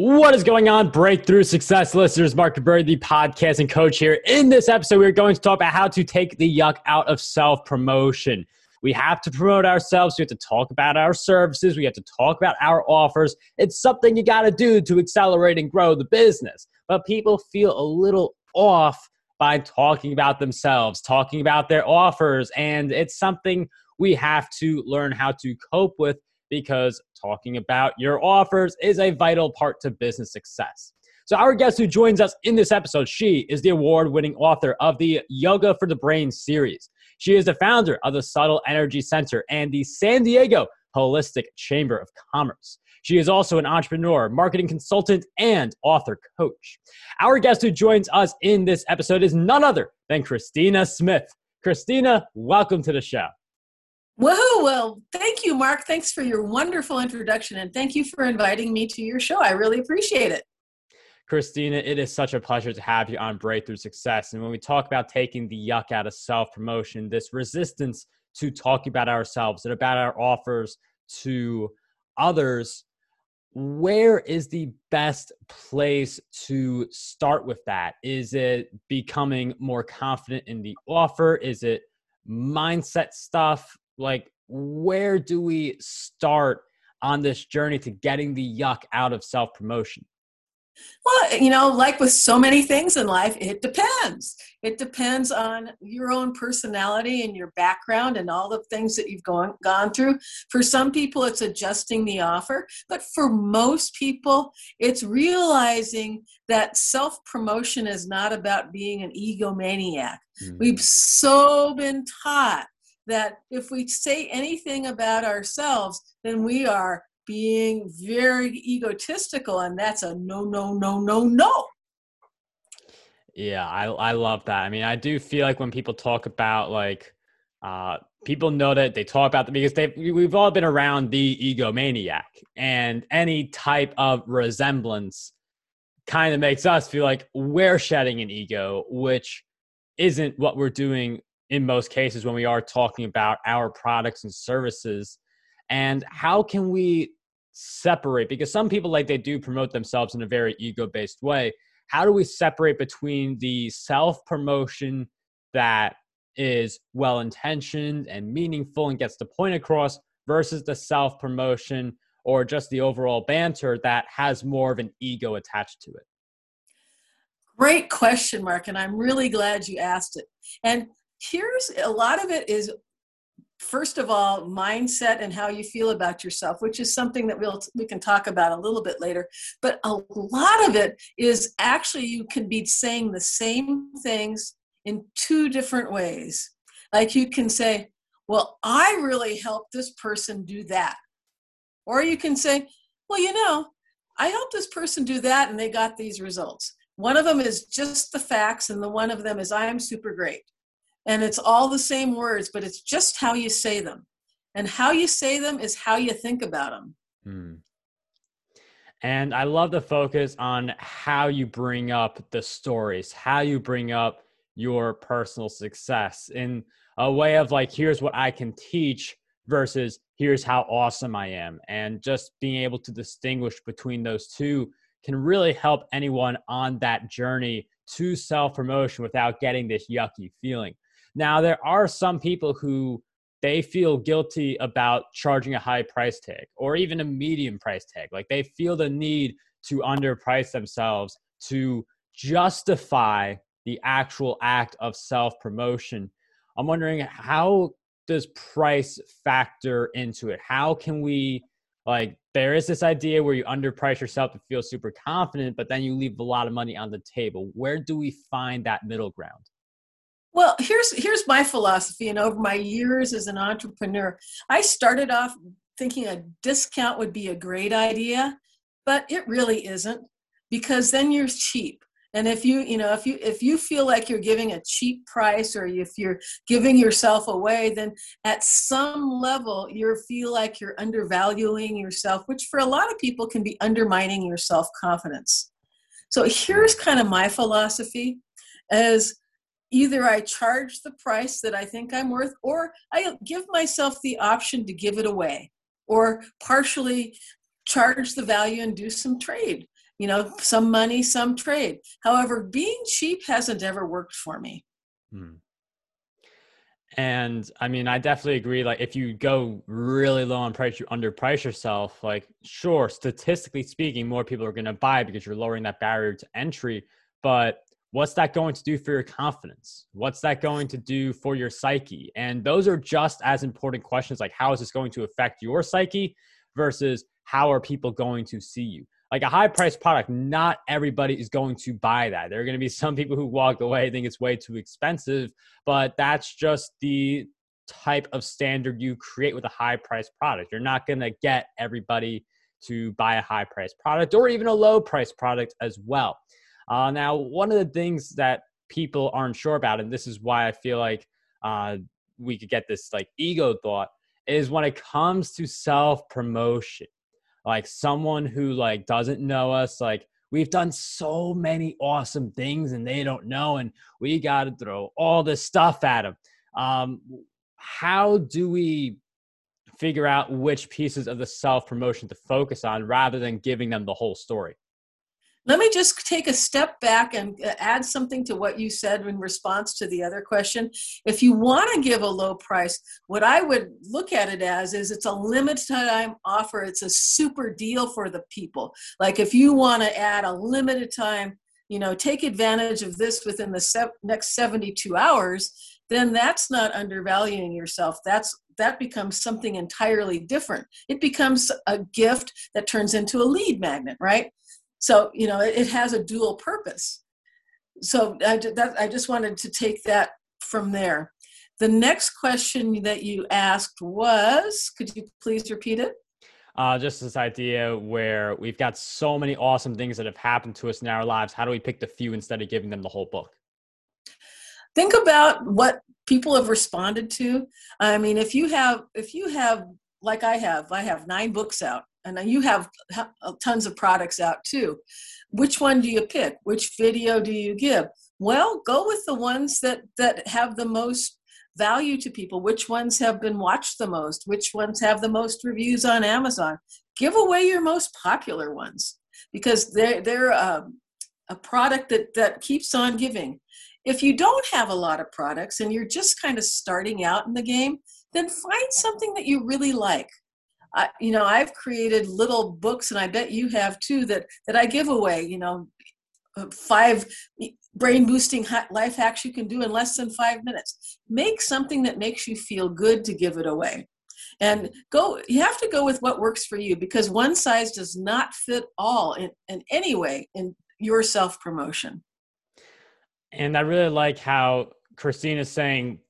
What is going on, Breakthrough Success listeners? Mark DeBerry, the podcasting coach here. In this episode, we're going to talk about how to take the yuck out of self promotion. We have to promote ourselves. We have to talk about our services. We have to talk about our offers. It's something you got to do to accelerate and grow the business. But people feel a little off by talking about themselves, talking about their offers. And it's something we have to learn how to cope with because talking about your offers is a vital part to business success. So, our guest who joins us in this episode, she is the award winning author of the Yoga for the Brain series. She is the founder of the Subtle Energy Center and the San Diego Holistic Chamber of Commerce. She is also an entrepreneur, marketing consultant, and author coach. Our guest who joins us in this episode is none other than Cristina Smith. Cristina, welcome to the show. Whoa, well, thank you, Mark. Thanks for your wonderful introduction and thank you for inviting me to your show. I really appreciate it. Cristina, it is such a pleasure to have you on Breakthrough Success. And when we talk about taking the yuck out of self promotion, this resistance to talking about ourselves and about our offers to others, where is the best place to start with that? Is it becoming more confident in the offer? Is it mindset stuff? Like where do we start on this journey to getting the yuck out of self promotion? Well, you know, like with so many things in life, it depends. It depends on your own personality and your background and all the things that you've gone gone through. For some people, it's adjusting the offer, but for most people, it's realizing that self promotion is not about being an egomaniac. Mm-hmm. We've so been taught that if we say anything about ourselves, then we are being very egotistical, and that's a no, no, no, no, no. Yeah, I I love that. I mean, I do feel like when people talk about like uh, people know that they talk about them because they we've all been around the egomaniac, and any type of resemblance kind of makes us feel like we're shedding an ego, which isn't what we're doing in most cases when we are talking about our products and services. And how can we separate? Because some people like they do promote themselves in a very ego based way. How do we separate between the self promotion that is well intentioned and meaningful and gets the point across versus the self promotion or just the overall banter that has more of an ego attached to it? Great question, Mark, and I'm really glad you asked it. And here's a lot of it is first of all mindset and how you feel about yourself which is something that we'll we can talk about a little bit later. But a lot of it is actually you can be saying the same things in two different ways. Like you can say well i really helped this person do that. Or you can say well you know i helped this person do that and they got these results. One of them is just the facts and the one of them is i'm super great and it's all the same words but it's just how you say them. And how you say them is how you think about them hmm. and i love the focus on how you bring up the stories how you bring up your personal success in a way of like here's what i can teach versus here's how awesome i am. And just being able to distinguish between those two can really help anyone on that journey to self promotion without getting this yucky feeling now, there are some people who they feel guilty about charging a high price tag or even a medium price tag. Like they feel the need to underprice themselves to justify the actual act of self promotion. I'm wondering how does price factor into it? How can we like there is this idea where you underprice yourself to feel super confident, but then you leave a lot of money on the table. Where do we find that middle ground? Well, here's here's my philosophy, and over my years as an entrepreneur, I started off thinking a discount would be a great idea, but it really isn't because then you're cheap. And if you you know if you if you feel like you're giving a cheap price or if you're giving yourself away, then at some level you feel like you're undervaluing yourself, which for a lot of people can be undermining your self confidence. So here's kind of my philosophy: as either I charge the price that I think I'm worth, or I give myself the option to give it away, or partially charge the value and do some trade. You know, some money, some trade. However, being cheap hasn't ever worked for me. Hmm. And I mean, I definitely agree. Like, if you go really low on price, you underprice yourself. Like, sure, statistically speaking, more people are going to buy because you're lowering that barrier to entry. But what's that going to do for your confidence? What's that going to do for your psyche? And those are just as important questions. Like, how is this going to affect your psyche versus how are people going to see you? like a high priced product, not everybody is going to buy that. There are going to be some people who walk away think it's way too expensive, but that's just the type of standard you create with a high priced product. You're not going to get everybody to buy a high priced product or even a low priced product as well. Uh, now, one of the things that people aren't sure about, and this is why I feel like uh, we could get this like ego thought, is when it comes to self promotion like someone who like doesn't know us like we've done so many awesome things and they don't know and we got to throw all this stuff at them um, how do we figure out which pieces of the self promotion to focus on rather than giving them the whole story let me just take a step back and uh, add something to what you said in response to the other question. If you want to give a low price, what I would look at it as is it's a limited time offer. It's a super deal for the people. Like if you want to add a limited time, you know, take advantage of this within the se- next 72 hours, then that's not undervaluing yourself. That's that becomes something entirely different. It becomes a gift that turns into a lead magnet, right? So, you know, it, it has a dual purpose. So I, that, I just wanted to take that from there. The next question that you asked was could you please repeat it? Uh, just this idea where we've got so many awesome things that have happened to us in our lives. How do we pick the few instead of giving them the whole book? Think about what people have responded to. I mean, if you have, if you have, like I have, I have nine books out and you have uh, tons of products out too. Which one do you pick? Which video do you give? Well go with the ones that that have the most value to people. Which ones have been watched the most? Which ones have the most reviews on amazon? Give away your most popular ones because they're they're um, a product that that keeps on giving. If you don't have a lot of products and you're just kind of starting out in the game then find something that you really like I, you know, I've created little books, and I bet you have too, that that I give away. You know, uh, five brain boosting life hacks you can do in less than five minutes. Make something that makes you feel good to give it away. And go, you have to go with what works for you because one size does not fit all in, in any way in your self promotion. And I really like how Christine is saying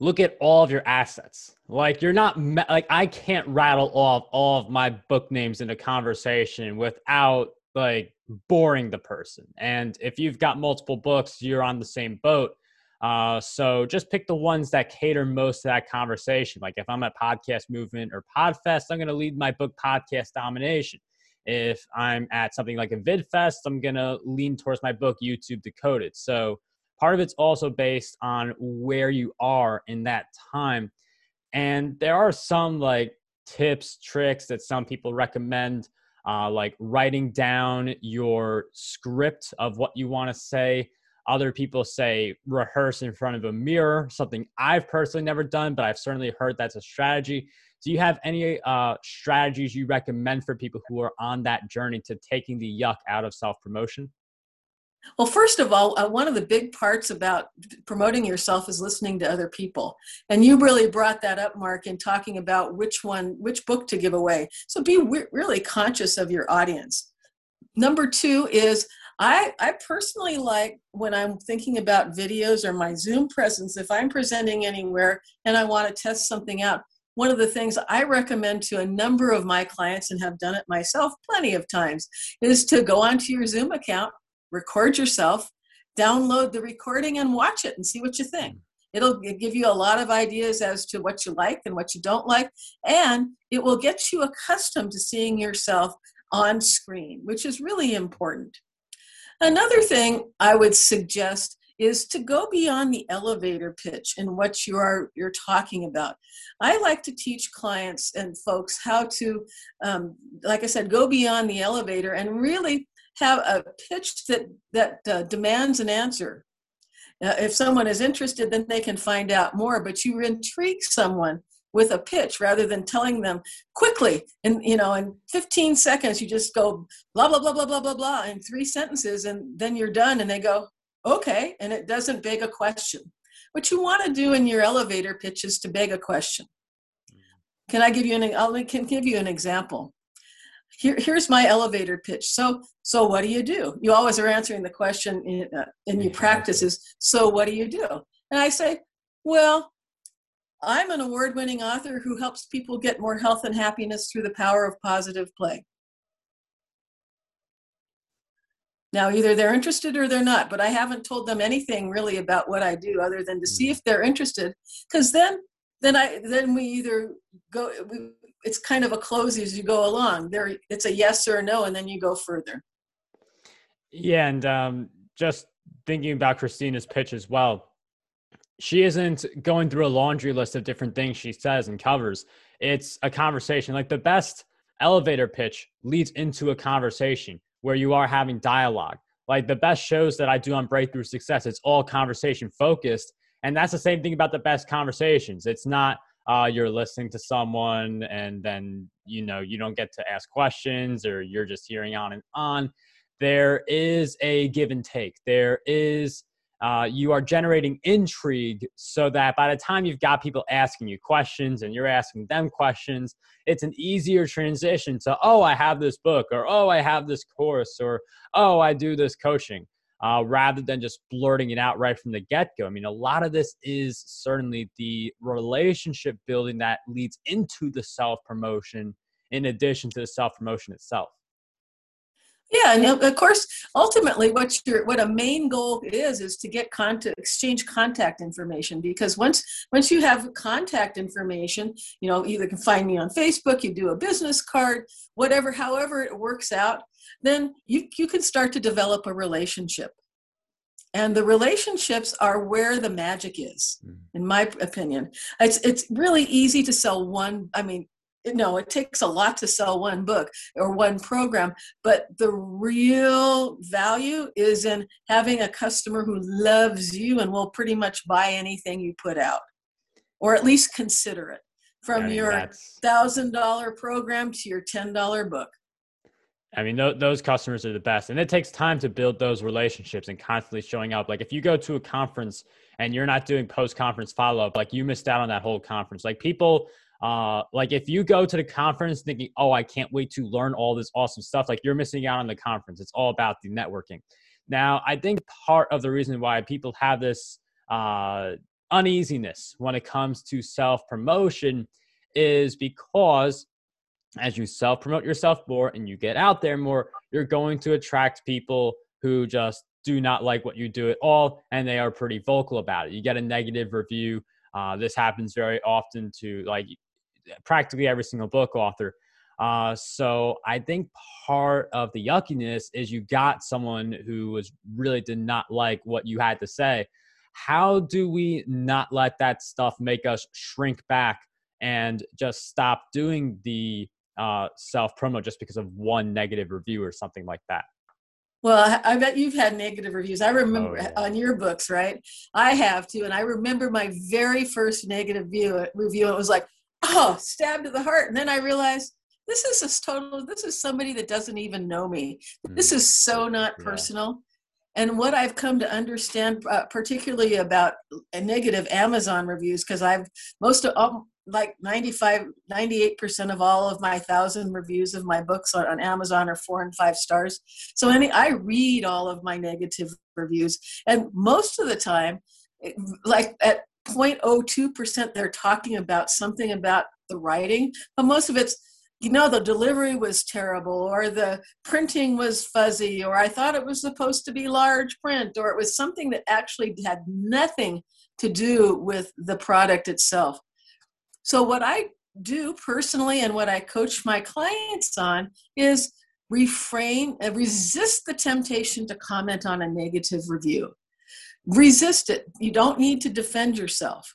look at all of your assets. Like you're not like I can't rattle off all of my book names in a conversation without like boring the person. And if you've got multiple books, you're on the same boat. Uh, so just pick the ones that cater most to that conversation. Like if I'm at Podcast Movement or Podfest, I'm going to lead my book Podcast Domination. If I'm at something like a VidFest, I'm going to lean towards my book YouTube Decoded. So part of it's also based on where you are in that time and there are some like tips tricks that some people recommend uh, like writing down your script of what you want to say. Other people say rehearse in front of a mirror something i've personally never done but i've certainly heard that's a strategy. Do you have any uh, strategies you recommend for people who are on that journey to taking the yuck out of self promotion well, first of all, uh, one of the big parts about promoting yourself is listening to other people. And you really brought that up, Mark, in talking about which one, which book to give away. So be w- really conscious of your audience. Number two is I, I personally like when I'm thinking about videos or my Zoom presence, if I'm presenting anywhere and I want to test something out, one of the things I recommend to a number of my clients and have done it myself plenty of times is to go onto your Zoom account record yourself, download the recording, and watch it and see what you think. It'll give you a lot of ideas as to what you like and what you don't like, and it will get you accustomed to seeing yourself on screen, which is really important. Another thing I would suggest is to go beyond the elevator pitch in what you are you're talking about. I like to teach clients and folks how to, um, like I said, go beyond the elevator and really have a pitch that that uh, demands an answer. Uh, if someone is interested, then they can find out more. But you intrigue someone with a pitch rather than telling them quickly and you know in 15 seconds you just go blah blah blah blah blah blah blah in three sentences and then you're done and they go okay and it doesn't beg a question what you want to do in your elevator pitch is to beg a question can i give you an i can give you an example here, here's my elevator pitch so so what do you do you always are answering the question in, uh, in your practices so what do you do and i say well I'm an award winning author who helps people get more health and happiness through the power of positive play. Now, either they're interested or they're not, but I haven't told them anything really about what I do other than to see mm. if they're interested. Because then, then I then we either go. We, it's kind of a close as you go along. There, it's a yes or a no, and then you go further. Yeah, and um, just thinking about Cristina's pitch as well she isn't going through a laundry list of different things she says and covers. It's a conversation. Like the best elevator pitch leads into a conversation where you are having dialogue. Like the best shows that I do on Breakthrough Success, it's all conversation focused. And that's the same thing about the best conversations. It's not uh, you're listening to someone and then you know you don't get to ask questions or you're just hearing on and on. There is a give and take. There is uh, you are generating intrigue so that by the time you've got people asking you questions and you're asking them questions, it's an easier transition to, oh, I have this book, or oh, I have this course, or oh, I do this coaching, uh, rather than just blurting it out right from the get go. I mean, a lot of this is certainly the relationship building that leads into the self promotion in addition to the self promotion itself. Yeah, and of course, ultimately, what your what a main goal is is to get contact, exchange contact information. Because once once you have contact information, you know, either can find me on Facebook, you do a business card, whatever, however it works out, then you you can start to develop a relationship. And the relationships are where the magic is, mm. in my opinion. It's it's really easy to sell one. I mean, no, it takes a lot to sell one book or one program, but the real value is in having a customer who loves you and will pretty much buy anything you put out, or at least consider it. From I mean, your thousand dollar program to your ten dollar book. I mean, th- those customers are the best, and it takes time to build those relationships and constantly showing up. Like if you go to a conference and you're not doing post conference follow up, like you missed out on that whole conference. Like people uh, like if you go to the conference thinking, oh, I can't wait to learn all this awesome stuff, like you're missing out on the conference. It's all about the networking. Now, I think part of the reason why people have this uh, uneasiness when it comes to self promotion is because as you self promote yourself more and you get out there more, you're going to attract people who just do not like what you do at all and they are pretty vocal about it. You get a negative review. Uh, this happens very often to like practically every single book author. Uh, so I think part of the yuckiness is you got someone who was really did not like what you had to say. How do we not let that stuff make us shrink back and just stop doing the uh, self promo just because of one negative review or something like that? Well, I bet you've had negative reviews. I remember oh, yeah. on your books, right? I have too, and I remember my very first negative view, review. It was like, oh, stabbed to the heart. And then I realized this is a total, this is somebody that doesn't even know me. This is so mm, not personal. Yeah. And what I've come to understand, uh, particularly about negative Amazon reviews, because I've most of um, like 95, 98% of all of my thousand reviews of my books on, on Amazon are four and five stars. So any, I read all of my negative reviews, and most of the time, like at 0.02% they're talking about something about the writing, but most of it's, you know, the delivery was terrible, or the printing was fuzzy, or I thought it was supposed to be large print, or it was something that actually had nothing to do with the product itself. So, what I do personally and what I coach my clients on is refrain, resist the temptation to comment on a negative review resist it. You don't need to defend yourself.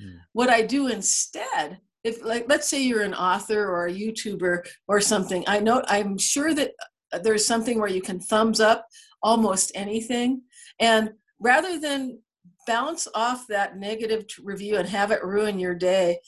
Hmm. What I do instead, if like let's say you're an author or a YouTuber or something, I know I'm sure that uh, there's something where you can thumbs up almost anything. And rather than bounce off that negative review and have it ruin your day,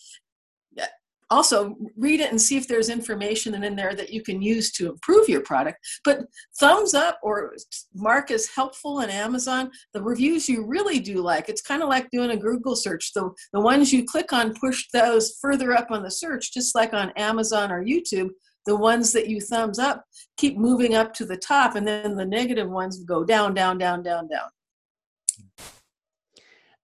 also read it and see if there's information in there that you can use to improve your product. But thumbs up or mark as helpful in amazon the reviews you really do like. It's kind of like doing a google search. The, the ones you click on push those further up on the search just like on amazon or youtube. The ones that you thumbs up keep moving up to the top and then the negative ones go down down down down down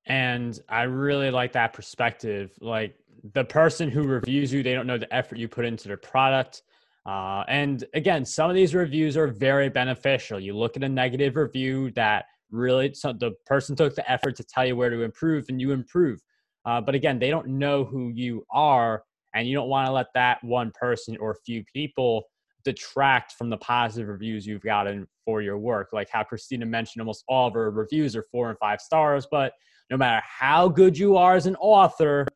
and i really like that perspective like the person who reviews you, they don't know the effort you put into their product. Uh, and again, some of these reviews are very beneficial. You look at a negative review that really so the person took the effort to tell you where to improve, and you improve. Uh, but again, they don't know who you are, and you don't want to let that one person or few people detract from the positive reviews you've gotten for your work. Like how Cristina mentioned, almost all of her reviews are four and five stars. But no matter how good you are as an author,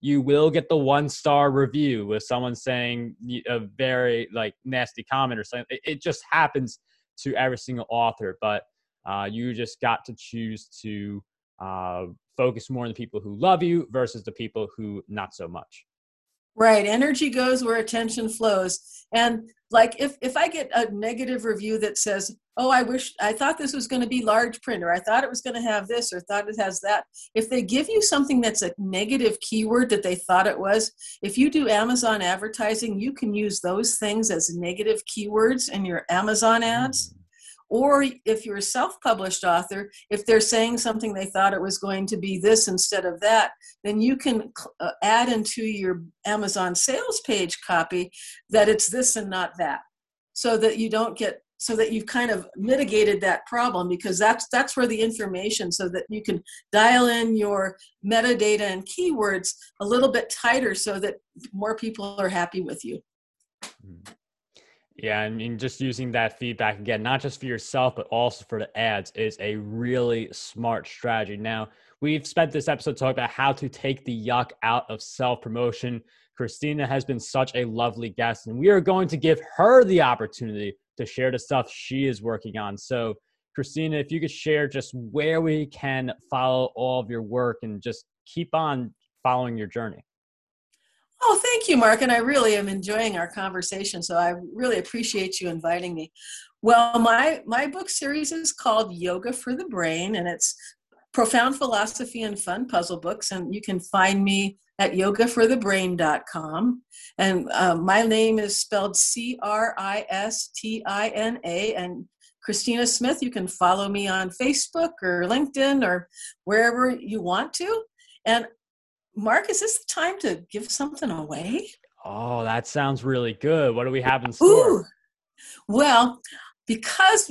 you will get the one star review with someone saying a very like nasty comment or something. It, just happens to every single author, but uh, you just got to choose to uh, focus more on the people who love you versus the people who not so much. Right. Energy goes where attention flows. And like if, if I get a negative review that says, oh, I wish I thought this was going to be large print, or I thought it was going to have this, or thought it has that. If they give you something that's a negative keyword that they thought it was, if you do Amazon advertising, you can use those things as negative keywords in your Amazon ads. Or if you're a self published author, if they're saying something they thought it was going to be this instead of that, then you can uh, add into your Amazon sales page copy that it's this and not that so that you don't get so that you've kind of mitigated that problem because that's that's where the information so that you can dial in your metadata and keywords a little bit tighter so that more people are happy with you mm-hmm. Yeah, I mean, just using that feedback again, not just for yourself, but also for the ads, is a really smart strategy. Now, we've spent this episode talking about how to take the yuck out of self promotion. Cristina has been such a lovely guest, and we are going to give her the opportunity to share the stuff she is working on. So, Cristina, if you could share just where we can follow all of your work and just keep on following your journey. Oh, thank you, Mark. And I really am enjoying our conversation. So I really appreciate you inviting me. Well, my, my book series is called Yoga for the Brain, and it's profound philosophy and fun puzzle books. And you can find me at yogaforthebrain.com. And uh, my name is spelled C R I S T I N A. And Cristina Smith, you can follow me on Facebook or LinkedIn or wherever you want to. And Mark, is this the time to give something away? Oh, that sounds really good. What do we have in store? Ooh. Well, because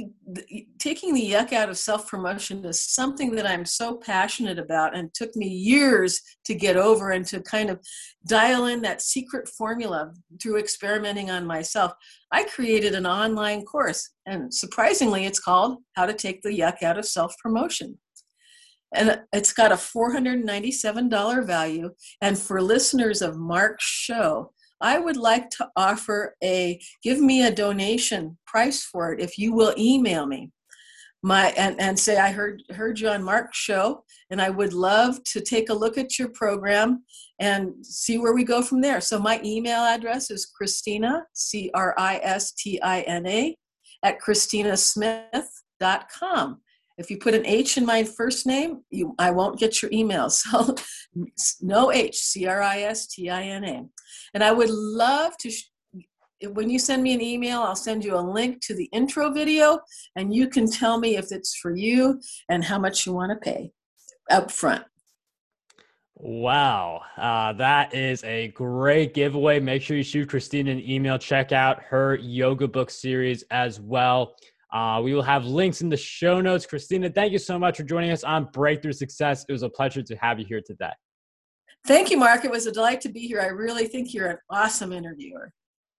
taking the yuck out of self promotion is something that I'm so passionate about and took me years to get over and to kind of dial in that secret formula through experimenting on myself. I created an online course, and surprisingly, it's called How to Take the Yuck Out of Self Promotion and it's got a $497 value. And for listeners of Mark's show, I would like to offer a give me a donation price for it if you will email me my and, and say I heard heard you on Mark's show and I would love to take a look at your program and see where we go from there. So my email address is Cristina C R I S T I N A at cristinasmith.com if you put an H in my first name, you, I won't get your email. So no H, C R I S T I N A. And I would love to, sh- when you send me an email, I'll send you a link to the intro video and you can tell me if it's for you and how much you want to pay up front. Wow, uh, that is a great giveaway. Make sure you shoot Cristina an email. Check out her yoga book series as well. Uh, we will have links in the show notes. Cristina, thank you so much for joining us on Breakthrough Success. It was a pleasure to have you here today. Thank you, Mark. It was a delight to be here. I really think you're an awesome interviewer.